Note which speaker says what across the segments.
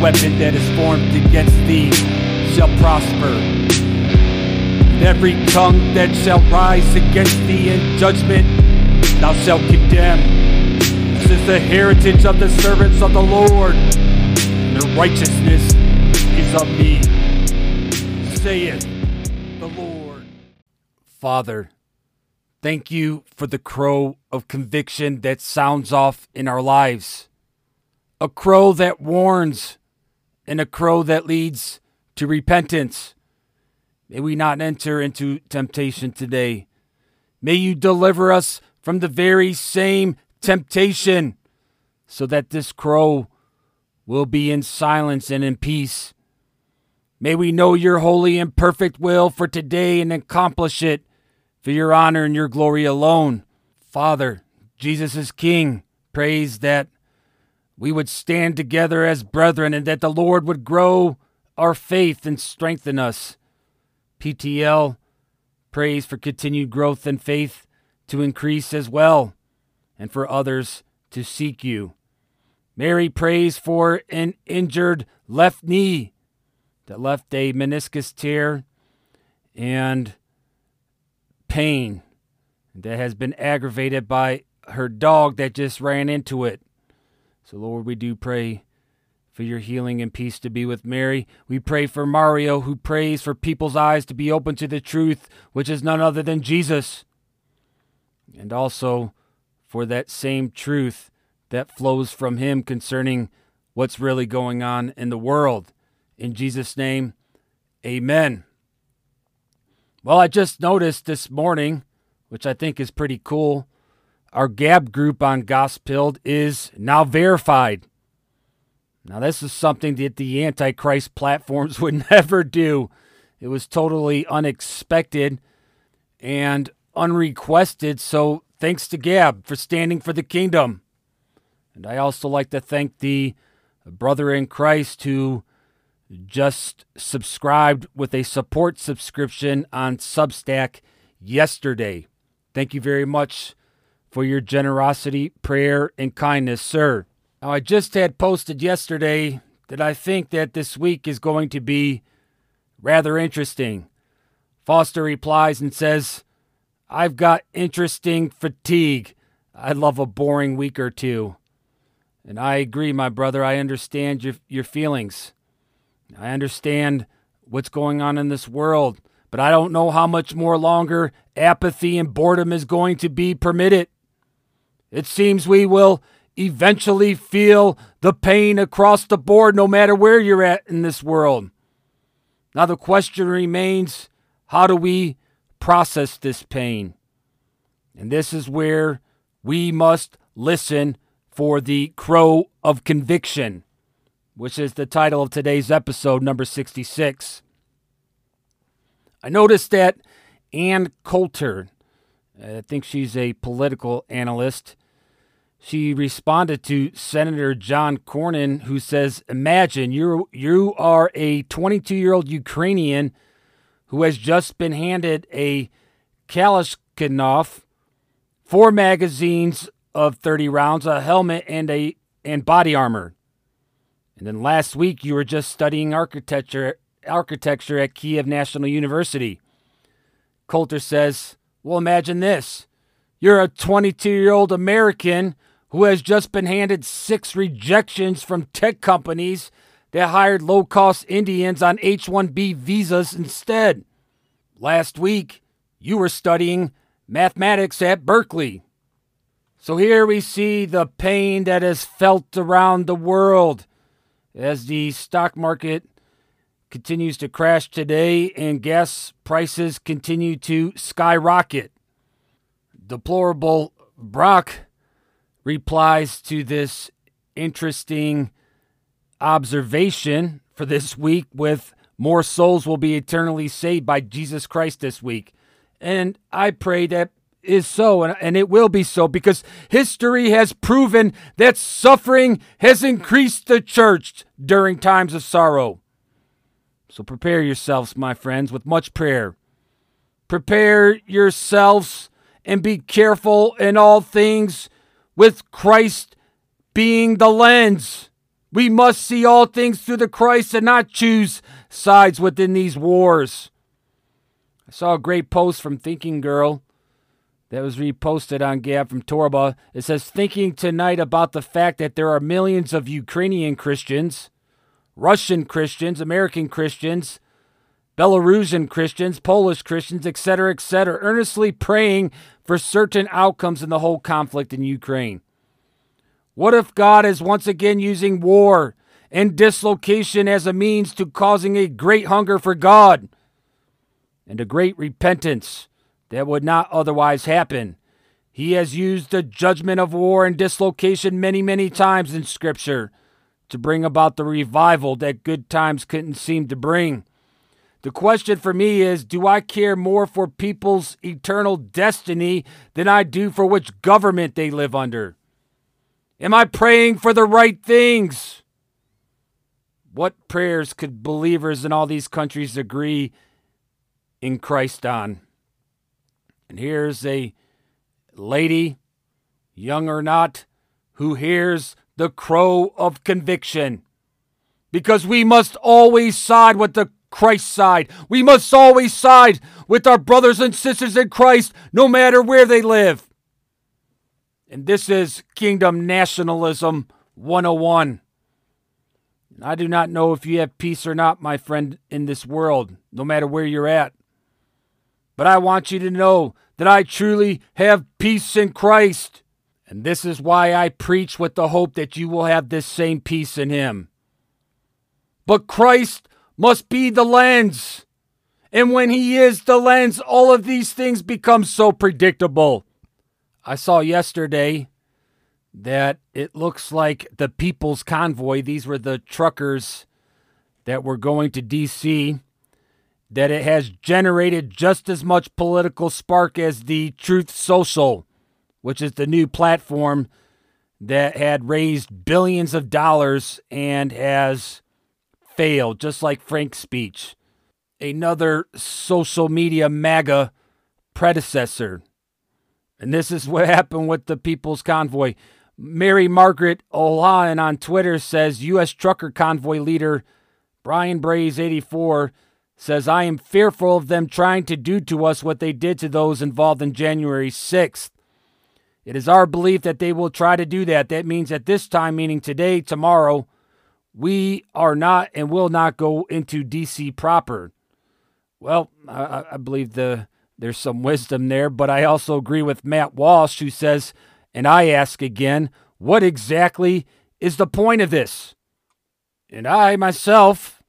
Speaker 1: weapon that is formed against thee shall prosper. And every tongue that shall rise against thee in judgment thou shalt condemn. This is the heritage of the servants of the Lord, and their righteousness is of me, saith the Lord. Father, thank you for the crow of conviction that sounds off in our lives. A crow that warns, and a crow that leads to repentance. May we not enter into temptation today. May you deliver us from the very same temptation, so that this crow will be in silence and in peace. May we know your holy and perfect will for today and accomplish it for your honor and your glory alone. Father, Jesus is King. Praise that we would stand together as brethren and that the Lord would grow our faith and strengthen us. PTL, praise for continued growth and faith to increase as well, and for others to seek you. Mary prays for an injured left knee that left a meniscus tear and pain that has been aggravated by her dog that just ran into it. So, Lord, we do pray for your healing and peace to be with Mary. We pray for Mario, who prays for people's eyes to be open to the truth, which is none other than Jesus. And also for that same truth that flows from him concerning what's really going on in the world. In Jesus' name, amen. Well, I just noticed this morning, which I think is pretty cool, our Gab group on Gospilled is now verified. Now, this is something that the Antichrist platforms would never do. It was totally unexpected and unrequested. So, thanks to Gab for standing for the kingdom. And I also like to thank the brother in Christ who just subscribed with a support subscription on Substack yesterday. Thank you very much for your generosity, prayer, and kindness, sir. Now, I just had posted yesterday that I think that this week is going to be rather interesting. Foster replies and says, I've got interesting fatigue. I love a boring week or two. And I agree, my brother. I understand your, your feelings. I understand what's going on in this world, but I don't know how much more longer apathy and boredom is going to be permitted. It seems we will eventually feel the pain across the board, no matter where you're at in this world. Now, the question remains how do we process this pain? And this is where we must listen for the crow of conviction, which is the title of today's episode, number 66. I noticed that Ann Coulter, I think she's a political analyst, she responded to Senator John Cornyn, who says, Imagine you you are a 22 year old Ukrainian who has just been handed a Kalashnikov, four magazines of 30 rounds, a helmet, and, a, and body armor. And then last week, you were just studying architecture, architecture at Kiev National University. Coulter says, Well, imagine this. You're a 22 year old American who has just been handed six rejections from tech companies that hired low cost Indians on H 1B visas instead. Last week, you were studying mathematics at Berkeley. So here we see the pain that is felt around the world as the stock market continues to crash today and gas prices continue to skyrocket. Deplorable Brock replies to this interesting observation for this week with more souls will be eternally saved by Jesus Christ this week. And I pray that is so, and, it will be so, because history has proven that suffering has increased the church during times of sorrow. So prepare yourselves, my friends, with much prayer. Prepare yourselves and be careful in all things with Christ being the lens. We must see all things through the Christ and not choose sides within these wars. I saw a great post from Thinking Girl that was reposted on Gab from Torba. It says, Thinking tonight about the fact that there are millions of Ukrainian Christians, Russian Christians, American Christians, Belarusian Christians, Polish Christians, etc., etc., earnestly praying for certain outcomes in the whole conflict in Ukraine. What if God is once again using war and dislocation as a means to causing a great hunger for God and a great repentance that would not otherwise happen? He has used the judgment of war and dislocation many, many times in Scripture to bring about the revival that good times couldn't seem to bring. The question for me is do I care more for people's eternal destiny than I do for which government they live under? Am I praying for the right things? What prayers could believers in all these countries agree in Christ on? And here's a lady, young or not, who hears the crow of conviction. Because we must always side with the Christ side. We must always side with our brothers and sisters in Christ, no matter where they live. And this is Kingdom Nationalism 101. I do not know if you have peace or not, my friend, in this world, no matter where you're at. But I want you to know that I truly have peace in Christ. And this is why I preach with the hope that you will have this same peace in Him. But Christ must be the lens. And when He is the lens, all of these things become so predictable. I saw yesterday that it looks like the People's Convoy, these were the truckers that were going to D.C., that it has generated just as much political spark as the Truth Social, which is the new platform that had raised billions of dollars and has failed, just like Frank's speech. Another social media MAGA predecessor and this is what happened with the People's Convoy. Mary Margaret Olohan on Twitter says U.S. trucker convoy leader Brian Brase 84 says, I am fearful of them trying to do to us what they did to those involved in January 6th. It is our belief that they will try to do that. That means at this time, meaning today, tomorrow, we are not and will not go into D.C. proper. Well, I, I believe the there's some wisdom there, but I also agree with Matt Walsh, who says, and I ask again, what exactly is the point of this? And I myself,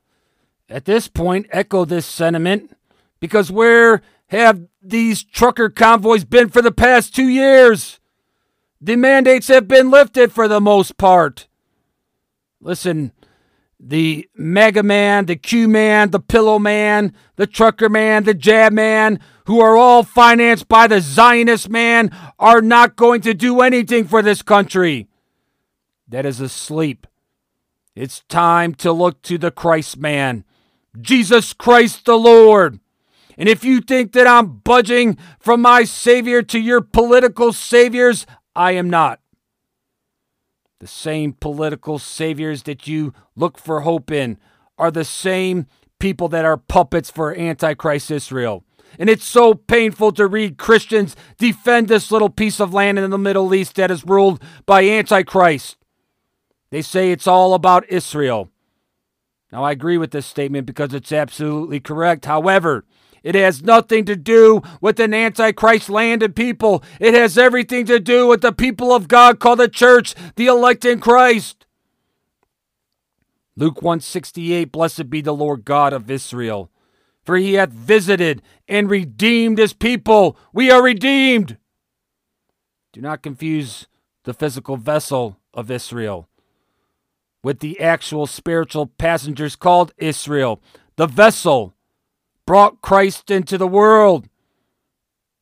Speaker 1: at this point, echo this sentiment because where have these trucker convoys been for the past two years? The mandates have been lifted for the most part. Listen, the MAGA Man, the Q Man, the Pillow Man, the Trucker Man, the Jab Man, who are all financed by the Zionist man, are not going to do anything for this country that is asleep. It's time to look to the Christ man, Jesus Christ the Lord. And if you think that I'm budging from my Savior to your political saviors, I am not. The same political saviors that you look for hope in are the same people that are puppets for Antichrist Israel. And it's so painful to read Christians defend this little piece of land in the Middle East that is ruled by Antichrist. They say it's all about Israel. Now, I agree with this statement because it's absolutely correct. However, it has nothing to do with an antichrist land and people. It has everything to do with the people of God called the church, the elect in Christ. Luke 168 Blessed be the Lord God of Israel, for he hath visited and redeemed his people. We are redeemed. Do not confuse the physical vessel of Israel with the actual spiritual passengers called Israel. The vessel brought Christ into the world.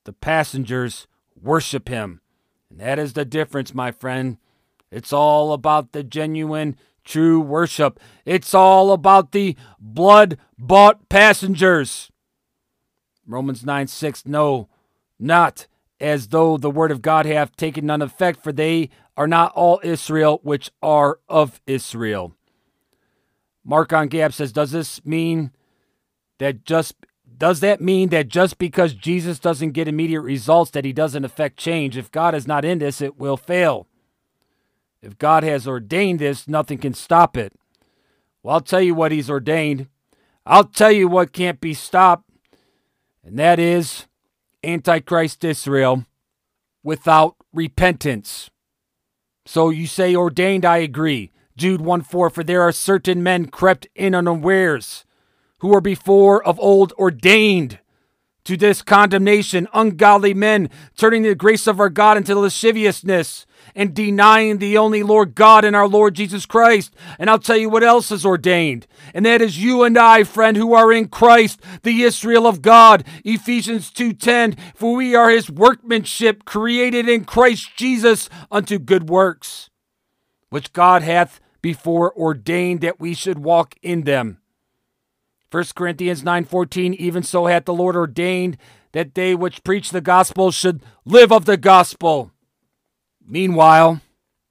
Speaker 1: The passengers worship him. And that is the difference, my friend. It's all about the genuine, true worship. It's all about the blood bought passengers. Romans 9 6, no, not as though the word of God hath taken none effect, for they are not all Israel which are of Israel. Mark on Gab says, Does this mean that just does that mean that just because Jesus doesn't get immediate results that he doesn't affect change? If God is not in this, it will fail. If God has ordained this, nothing can stop it. Well, I'll tell you what he's ordained. I'll tell you what can't be stopped, and that is Antichrist Israel without repentance. So you say ordained, I agree. Jude 1 4 For there are certain men crept in unawares, who were before of old ordained to this condemnation, ungodly men, turning the grace of our God into lasciviousness and denying the only Lord God and our Lord Jesus Christ. And I'll tell you what else is ordained, and that is you and I, friend, who are in Christ, the Israel of God. Ephesians 2:10, for we are his workmanship, created in Christ Jesus unto good works, which God hath before ordained that we should walk in them. 1 Corinthians 9:14 even so hath the Lord ordained that they which preach the gospel should live of the gospel. Meanwhile,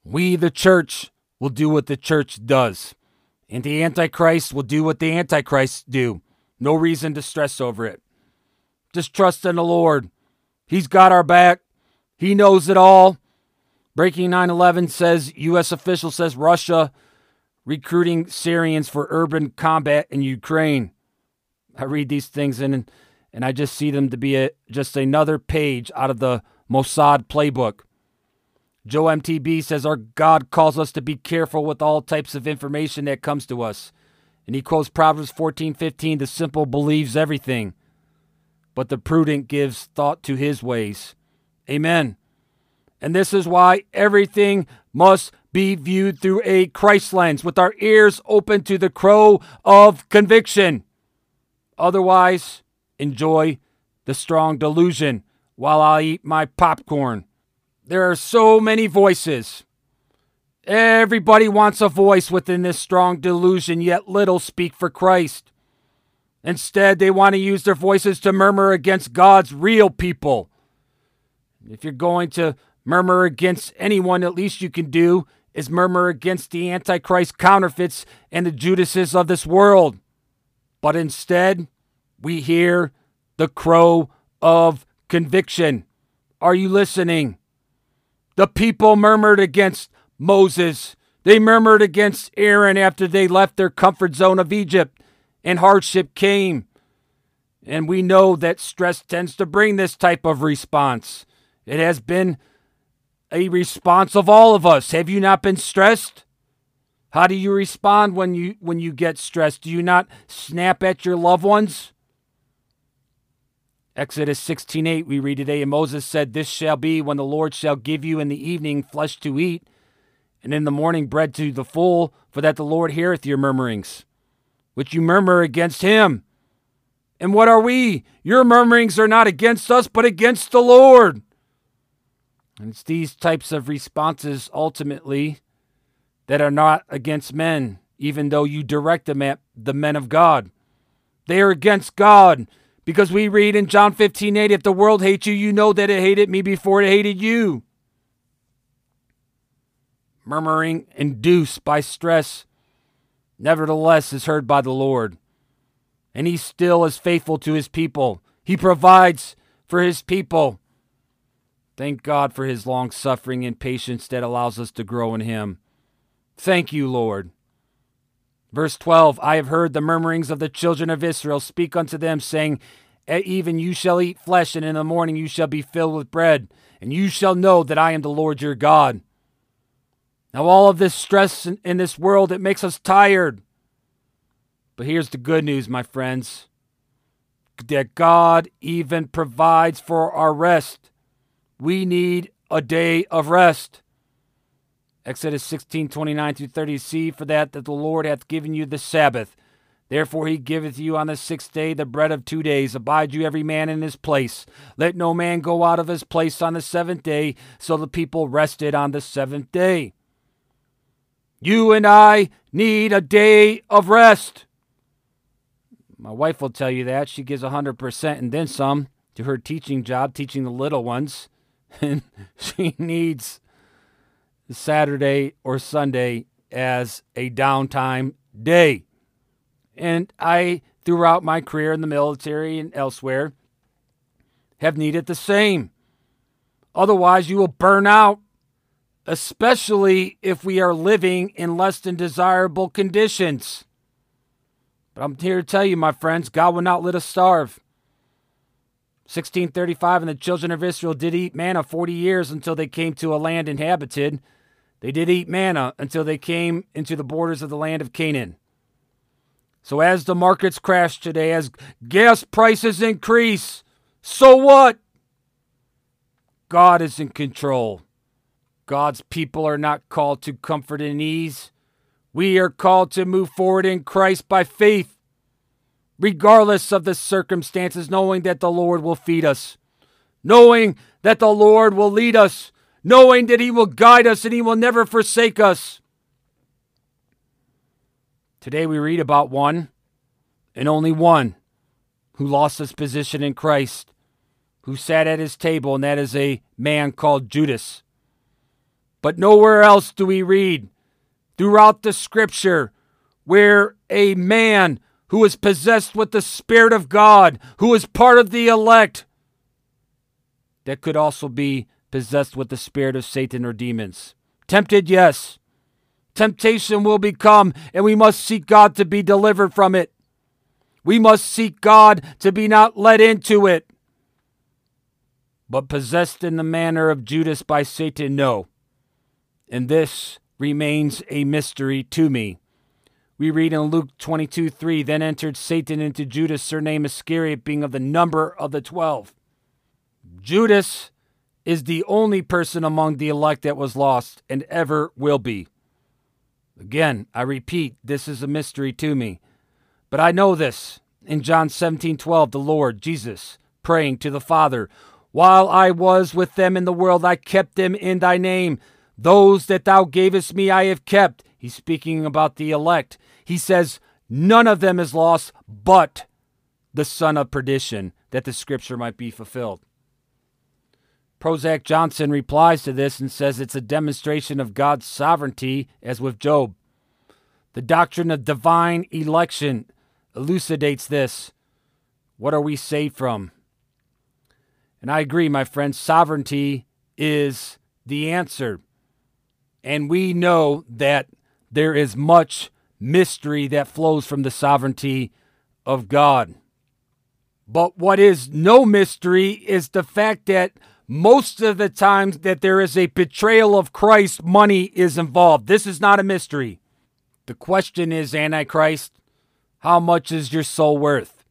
Speaker 1: we, the church, will do what the church does. And the Antichrist will do what the Antichrist do. No reason to stress over it. Just trust in the Lord. He's got our back. He knows it all. Breaking 9 11 says U.S. official says Russia recruiting Syrians for urban combat in Ukraine. I read these things and, and I just see them to be a, just another page out of the Mossad playbook. Joe MTB says our God calls us to be careful with all types of information that comes to us. And he quotes Proverbs 14:15, the simple believes everything, but the prudent gives thought to his ways. Amen. And this is why everything must be viewed through a Christ lens with our ears open to the crow of conviction. Otherwise, enjoy the strong delusion while I eat my popcorn. There are so many voices. Everybody wants a voice within this strong delusion, yet little speak for Christ. Instead, they want to use their voices to murmur against God's real people. If you're going to murmur against anyone, at least you can do is murmur against the Antichrist counterfeits and the Judases of this world. But instead, we hear the crow of conviction. Are you listening? The people murmured against Moses. They murmured against Aaron after they left their comfort zone of Egypt and hardship came. And we know that stress tends to bring this type of response. It has been a response of all of us. Have you not been stressed? How do you respond when you when you get stressed? Do you not snap at your loved ones? Exodus 16:8 we read today and Moses said this shall be when the Lord shall give you in the evening flesh to eat and in the morning bread to the full for that the Lord heareth your murmurings which you murmur against him and what are we your murmurings are not against us but against the Lord and it's these types of responses ultimately that are not against men even though you direct them at the men of God they are against God because we read in John 15 8, if the world hates you, you know that it hated me before it hated you. Murmuring induced by stress, nevertheless, is heard by the Lord. And he still is faithful to his people. He provides for his people. Thank God for his long suffering and patience that allows us to grow in him. Thank you, Lord. Verse 12 I have heard the murmurings of the children of Israel. Speak unto them, saying, even you shall eat flesh, and in the morning you shall be filled with bread, and you shall know that I am the Lord your God. Now, all of this stress in, in this world, it makes us tired. But here's the good news, my friends that God even provides for our rest. We need a day of rest. Exodus 16, 29 through 30. See for that that the Lord hath given you the Sabbath. Therefore he giveth you on the sixth day the bread of two days. Abide you every man in his place. Let no man go out of his place on the seventh day. So the people rested on the seventh day. You and I need a day of rest. My wife will tell you that. She gives a 100% and then some to her teaching job, teaching the little ones. And she needs Saturday or Sunday as a downtime day. And I, throughout my career in the military and elsewhere, have needed the same. Otherwise, you will burn out, especially if we are living in less than desirable conditions. But I'm here to tell you, my friends, God will not let us starve. 1635, and the children of Israel did eat manna 40 years until they came to a land inhabited. They did eat manna until they came into the borders of the land of Canaan. So, as the markets crash today, as gas prices increase, so what? God is in control. God's people are not called to comfort and ease. We are called to move forward in Christ by faith, regardless of the circumstances, knowing that the Lord will feed us, knowing that the Lord will lead us, knowing that He will guide us and He will never forsake us. Today we read about one, and only one, who lost his position in Christ, who sat at his table, and that is a man called Judas. But nowhere else do we read throughout the scripture where a man who is possessed with the Spirit of God, who is part of the elect, that could also be possessed with the spirit of Satan or demons. Tempted, yes. Temptation will become, and we must seek God to be delivered from it. We must seek God to be not led into it. But possessed in the manner of Judas by Satan, no. And this remains a mystery to me. We read in Luke 22 3, then entered Satan into Judas, surnamed Iscariot, being of the number of the twelve. Judas is the only person among the elect that was lost and ever will be. Again, I repeat, this is a mystery to me. But I know this. In John 17 12, the Lord, Jesus, praying to the Father, While I was with them in the world, I kept them in thy name. Those that thou gavest me, I have kept. He's speaking about the elect. He says, None of them is lost, but the son of perdition, that the scripture might be fulfilled. Prozac Johnson replies to this and says it's a demonstration of God's sovereignty, as with Job. The doctrine of divine election elucidates this. What are we saved from? And I agree, my friends, sovereignty is the answer. And we know that there is much mystery that flows from the sovereignty of God. But what is no mystery is the fact that most of the times that there is a betrayal of Christ, money is involved. This is not a mystery. The question is, Antichrist, how much is your soul worth?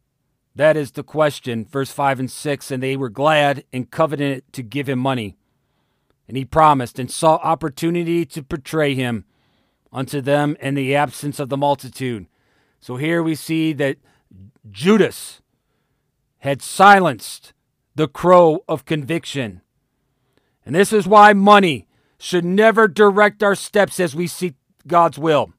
Speaker 1: That is the question. Verse 5 and 6 And they were glad and coveted to give him money. And he promised and saw opportunity to betray him unto them in the absence of the multitude. So here we see that Judas had silenced the crow of conviction. And this is why money should never direct our steps as we seek God's will.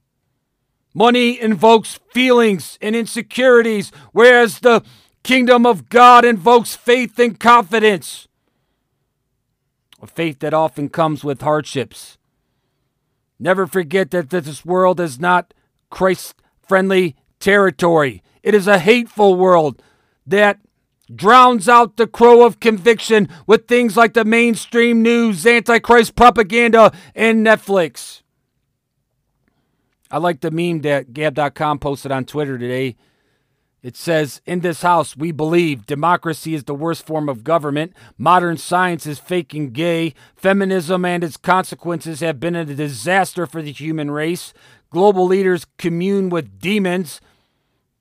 Speaker 1: Money invokes feelings and insecurities, whereas the kingdom of God invokes faith and confidence. A faith that often comes with hardships. Never forget that this world is not Christ friendly territory. It is a hateful world that drowns out the crow of conviction with things like the mainstream news, antichrist propaganda, and Netflix. I like the meme that Gab.com posted on Twitter today. It says, In this house, we believe democracy is the worst form of government. Modern science is fake and gay. Feminism and its consequences have been a disaster for the human race. Global leaders commune with demons.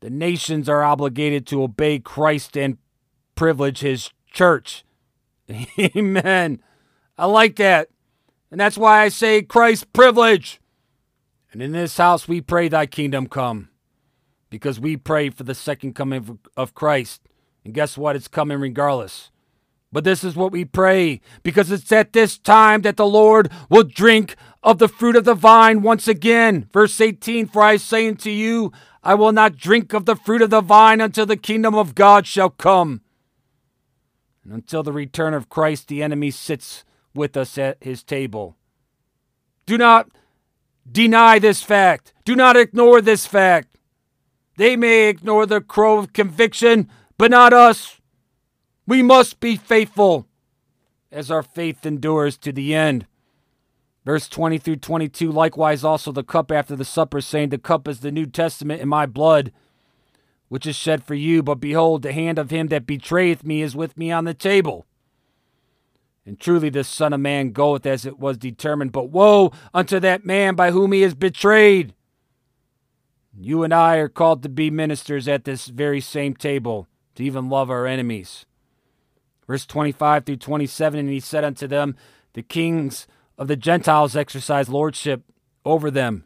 Speaker 1: The nations are obligated to obey Christ and privilege his church. Amen. I like that. And that's why I say Christ privilege. And in this house we pray thy kingdom come. Because we pray for the second coming of Christ. And guess what? It's coming regardless. But this is what we pray because it's at this time that the Lord will drink of the fruit of the vine once again. Verse 18 For I say unto you, I will not drink of the fruit of the vine until the kingdom of God shall come. And until the return of Christ, the enemy sits with us at his table. Do not deny this fact. Do not ignore this fact. They may ignore the crow of conviction, but not us. We must be faithful as our faith endures to the end. Verse 20 through 22 likewise also the cup after the supper, saying, The cup is the New Testament in my blood, which is shed for you. But behold, the hand of him that betrayeth me is with me on the table. And truly, this Son of Man goeth as it was determined. But woe unto that man by whom he is betrayed! You and I are called to be ministers at this very same table, to even love our enemies. Verse 25 through 27 And he said unto them, The kings of the Gentiles exercise lordship over them.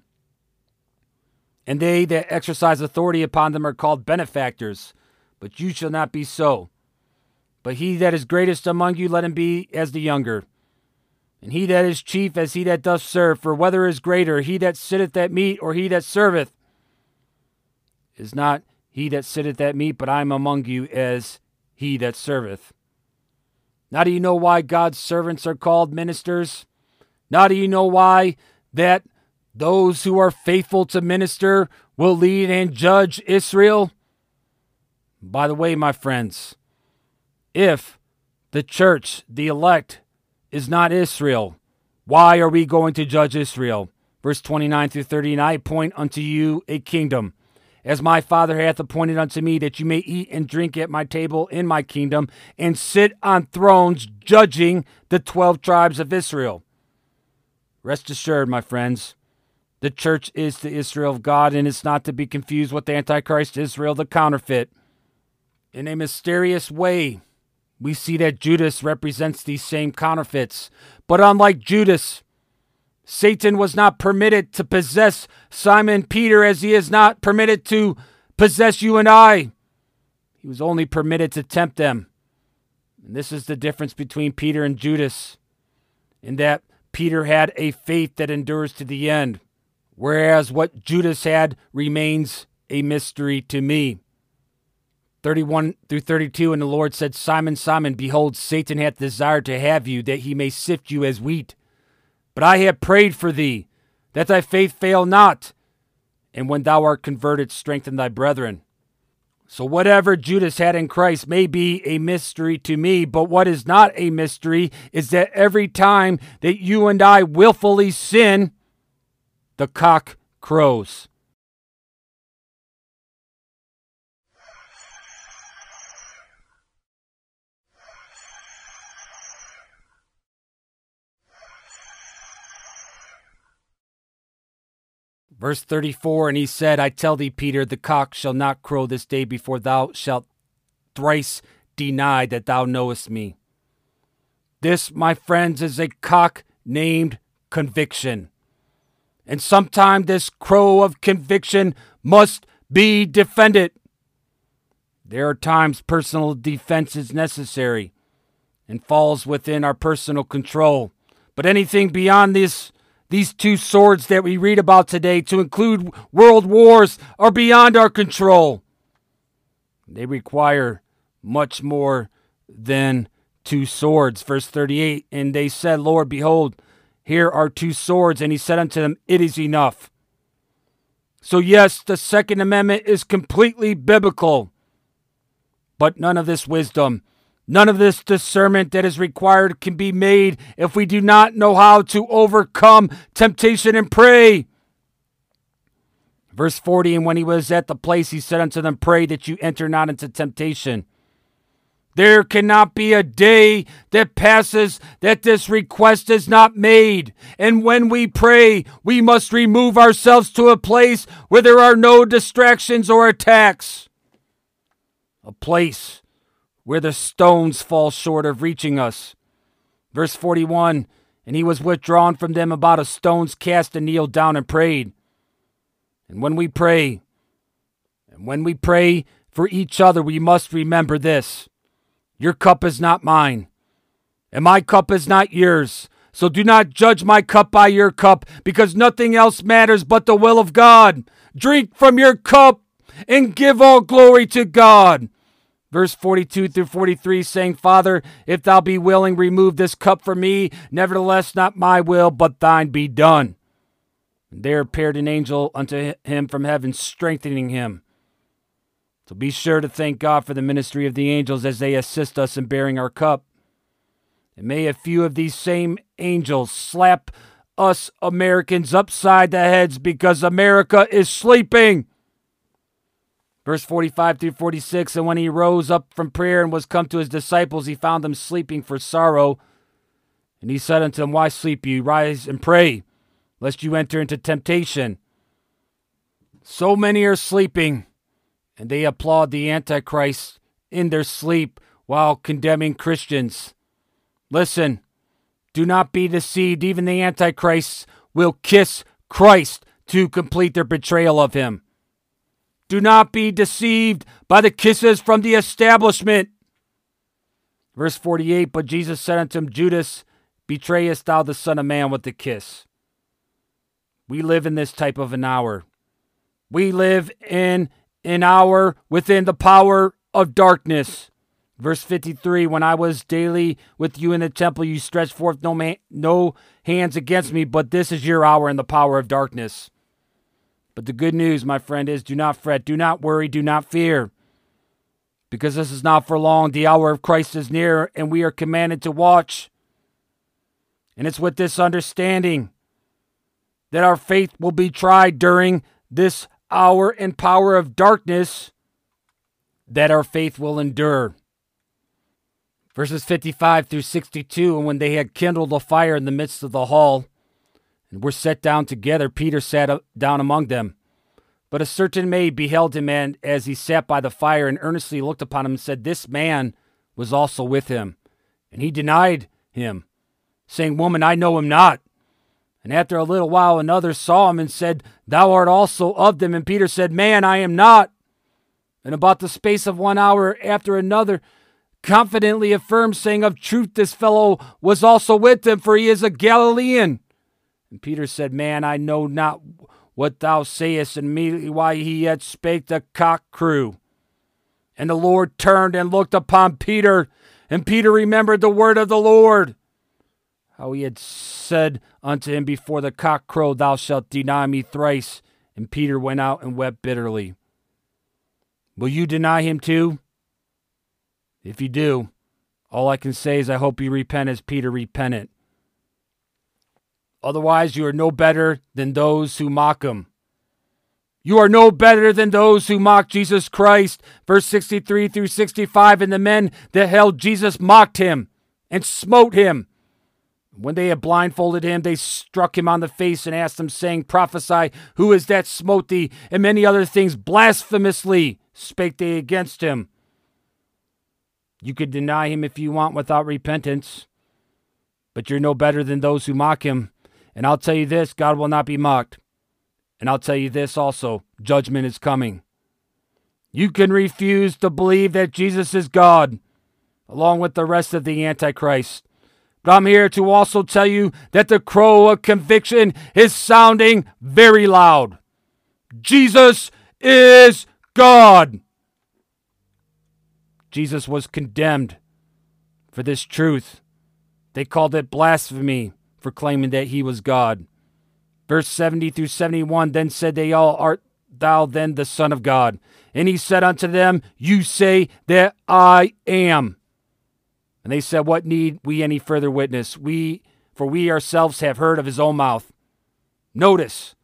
Speaker 1: And they that exercise authority upon them are called benefactors. But you shall not be so. But he that is greatest among you, let him be as the younger. And he that is chief as he that doth serve. For whether is greater, he that sitteth at meat or he that serveth? Is not he that sitteth at meat, but I am among you as he that serveth. Now do you know why God's servants are called ministers? Now do you know why that those who are faithful to minister will lead and judge Israel? By the way, my friends, if the church, the elect, is not Israel, why are we going to judge Israel? Verse 29 through 30 And I appoint unto you a kingdom as my Father hath appointed unto me, that you may eat and drink at my table in my kingdom, and sit on thrones judging the twelve tribes of Israel. Rest assured, my friends, the church is the Israel of God, and it's not to be confused with the Antichrist Israel, the counterfeit. In a mysterious way, we see that Judas represents these same counterfeits. But unlike Judas, Satan was not permitted to possess Simon Peter as he is not permitted to possess you and I. He was only permitted to tempt them. And this is the difference between Peter and Judas, in that Peter had a faith that endures to the end, whereas what Judas had remains a mystery to me. 31 through 32 And the Lord said, Simon, Simon, behold, Satan hath desired to have you, that he may sift you as wheat. But I have prayed for thee, that thy faith fail not. And when thou art converted, strengthen thy brethren. So, whatever Judas had in Christ may be a mystery to me, but what is not a mystery is that every time that you and I willfully sin, the cock crows. Verse 34 And he said, I tell thee, Peter, the cock shall not crow this day before thou shalt thrice deny that thou knowest me. This, my friends, is a cock named conviction. And sometime this crow of conviction must be defended. There are times personal defense is necessary and falls within our personal control. But anything beyond this these two swords that we read about today, to include world wars, are beyond our control. They require much more than two swords. Verse 38 And they said, Lord, behold, here are two swords. And he said unto them, It is enough. So, yes, the Second Amendment is completely biblical, but none of this wisdom None of this discernment that is required can be made if we do not know how to overcome temptation and pray. Verse 40 And when he was at the place, he said unto them, Pray that you enter not into temptation. There cannot be a day that passes that this request is not made. And when we pray, we must remove ourselves to a place where there are no distractions or attacks. A place where the stones fall short of reaching us. Verse 41 And he was withdrawn from them about a stone's cast and kneeled down and prayed. And when we pray, and when we pray for each other, we must remember this Your cup is not mine, and my cup is not yours. So do not judge my cup by your cup, because nothing else matters but the will of God. Drink from your cup and give all glory to God. Verse 42 through 43 saying, Father, if thou be willing, remove this cup from me. Nevertheless, not my will, but thine be done. And there appeared an angel unto him from heaven, strengthening him. So be sure to thank God for the ministry of the angels as they assist us in bearing our cup. And may a few of these same angels slap us Americans upside the heads because America is sleeping. Verse 45 through 46 And when he rose up from prayer and was come to his disciples, he found them sleeping for sorrow. And he said unto them, Why sleep ye? Rise and pray, lest you enter into temptation. So many are sleeping, and they applaud the Antichrist in their sleep while condemning Christians. Listen, do not be deceived. Even the Antichrist will kiss Christ to complete their betrayal of him. Do not be deceived by the kisses from the establishment. Verse 48 But Jesus said unto him, Judas, betrayest thou the Son of Man with the kiss? We live in this type of an hour. We live in an hour within the power of darkness. Verse 53 When I was daily with you in the temple, you stretched forth no, man, no hands against me, but this is your hour in the power of darkness. But the good news, my friend, is do not fret, do not worry, do not fear. Because this is not for long. The hour of Christ is near, and we are commanded to watch. And it's with this understanding that our faith will be tried during this hour and power of darkness that our faith will endure. Verses 55 through 62 And when they had kindled a fire in the midst of the hall, and were set down together, Peter sat uh, down among them. But a certain maid beheld him, and as he sat by the fire, and earnestly looked upon him, and said, This man was also with him. And he denied him, saying, Woman, I know him not. And after a little while, another saw him and said, Thou art also of them. And Peter said, Man, I am not. And about the space of one hour after another, confidently affirmed, saying, Of truth, this fellow was also with them, for he is a Galilean. And Peter said, Man, I know not what thou sayest. And immediately while he yet spake, the cock crew. And the Lord turned and looked upon Peter, and Peter remembered the word of the Lord, how he had said unto him before the cock crow, Thou shalt deny me thrice. And Peter went out and wept bitterly. Will you deny him too? If you do, all I can say is I hope you repent as Peter repented. Otherwise, you are no better than those who mock him. You are no better than those who mock Jesus Christ. Verse 63 through 65 And the men that held Jesus mocked him and smote him. When they had blindfolded him, they struck him on the face and asked him, saying, Prophesy, who is that smote thee? And many other things blasphemously spake they against him. You could deny him if you want without repentance, but you're no better than those who mock him. And I'll tell you this God will not be mocked. And I'll tell you this also judgment is coming. You can refuse to believe that Jesus is God, along with the rest of the Antichrist. But I'm here to also tell you that the crow of conviction is sounding very loud. Jesus is God. Jesus was condemned for this truth. They called it blasphemy for claiming that he was God. Verse 70 through 71 Then said they all, Art thou then the Son of God? And he said unto them, You say that I am. And they said, What need we any further witness? We, for we ourselves have heard of his own mouth. Notice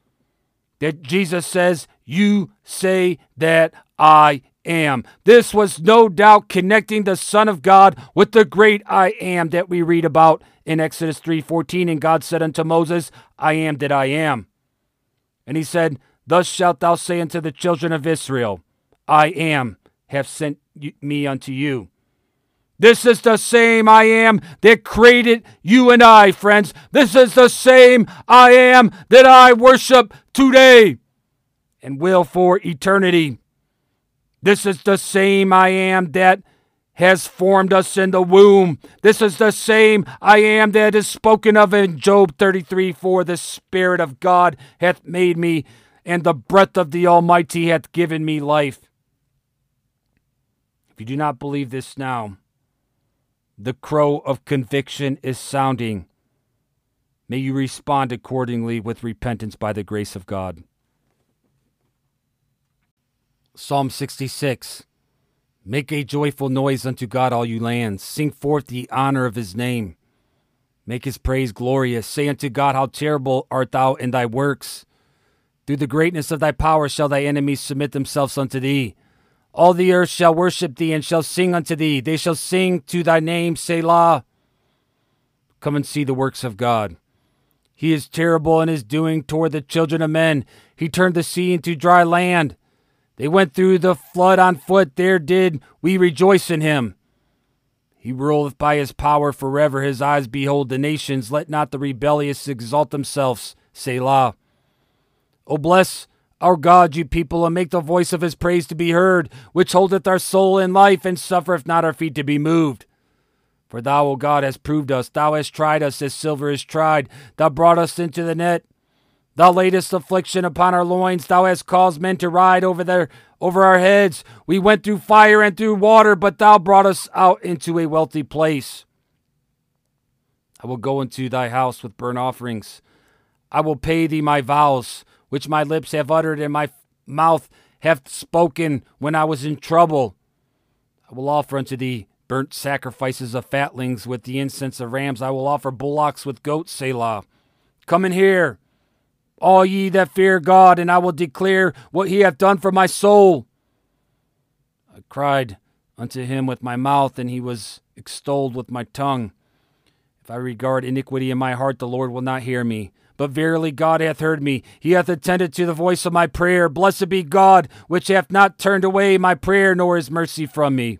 Speaker 1: that Jesus says, You say that I am. This was no doubt connecting the Son of God with the great I am that we read about in Exodus 3:14 and God said unto Moses, I am that I am. And he said, Thus shalt thou say unto the children of Israel, I am have sent me unto you. This is the same I am that created you and I, friends. This is the same I am that I worship today and will for eternity. This is the same I am that has formed us in the womb. This is the same I am that is spoken of in Job 33 For the Spirit of God hath made me, and the breath of the Almighty hath given me life. If you do not believe this now, the crow of conviction is sounding. May you respond accordingly with repentance by the grace of God. Psalm 66 Make a joyful noise unto God, all you lands. Sing forth the honor of his name. Make his praise glorious. Say unto God, How terrible art thou in thy works! Through the greatness of thy power shall thy enemies submit themselves unto thee. All the earth shall worship thee and shall sing unto thee. They shall sing to thy name, Selah. Come and see the works of God. He is terrible in his doing toward the children of men. He turned the sea into dry land. They went through the flood on foot. There did we rejoice in him. He ruleth by his power forever. His eyes behold the nations. Let not the rebellious exalt themselves. Selah. O bless our God, you people, and make the voice of his praise to be heard, which holdeth our soul in life, and suffereth not our feet to be moved. For thou, O God, hast proved us. Thou hast tried us as silver is tried. Thou brought us into the net. Thou latest affliction upon our loins. Thou hast caused men to ride over their over our heads. We went through fire and through water, but thou brought us out into a wealthy place. I will go into thy house with burnt offerings. I will pay thee my vows which my lips have uttered and my mouth hath spoken when I was in trouble. I will offer unto thee burnt sacrifices of fatlings with the incense of rams. I will offer bullocks with goats, Selah. Come in here, all ye that fear God, and I will declare what he hath done for my soul. I cried unto him with my mouth, and he was extolled with my tongue. If I regard iniquity in my heart, the Lord will not hear me. But verily God hath heard me. He hath attended to the voice of my prayer. Blessed be God, which hath not turned away my prayer, nor his mercy from me.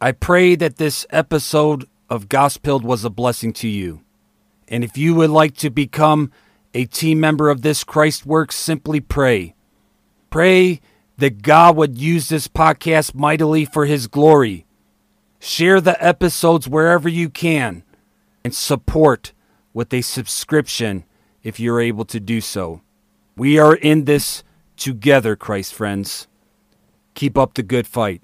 Speaker 1: I pray that this episode of Gospelled was a blessing to you. And if you would like to become a team member of this Christ Works, simply pray. Pray that God would use this podcast mightily for his glory. Share the episodes wherever you can and support with a subscription if you're able to do so. We are in this together, Christ friends. Keep up the good fight.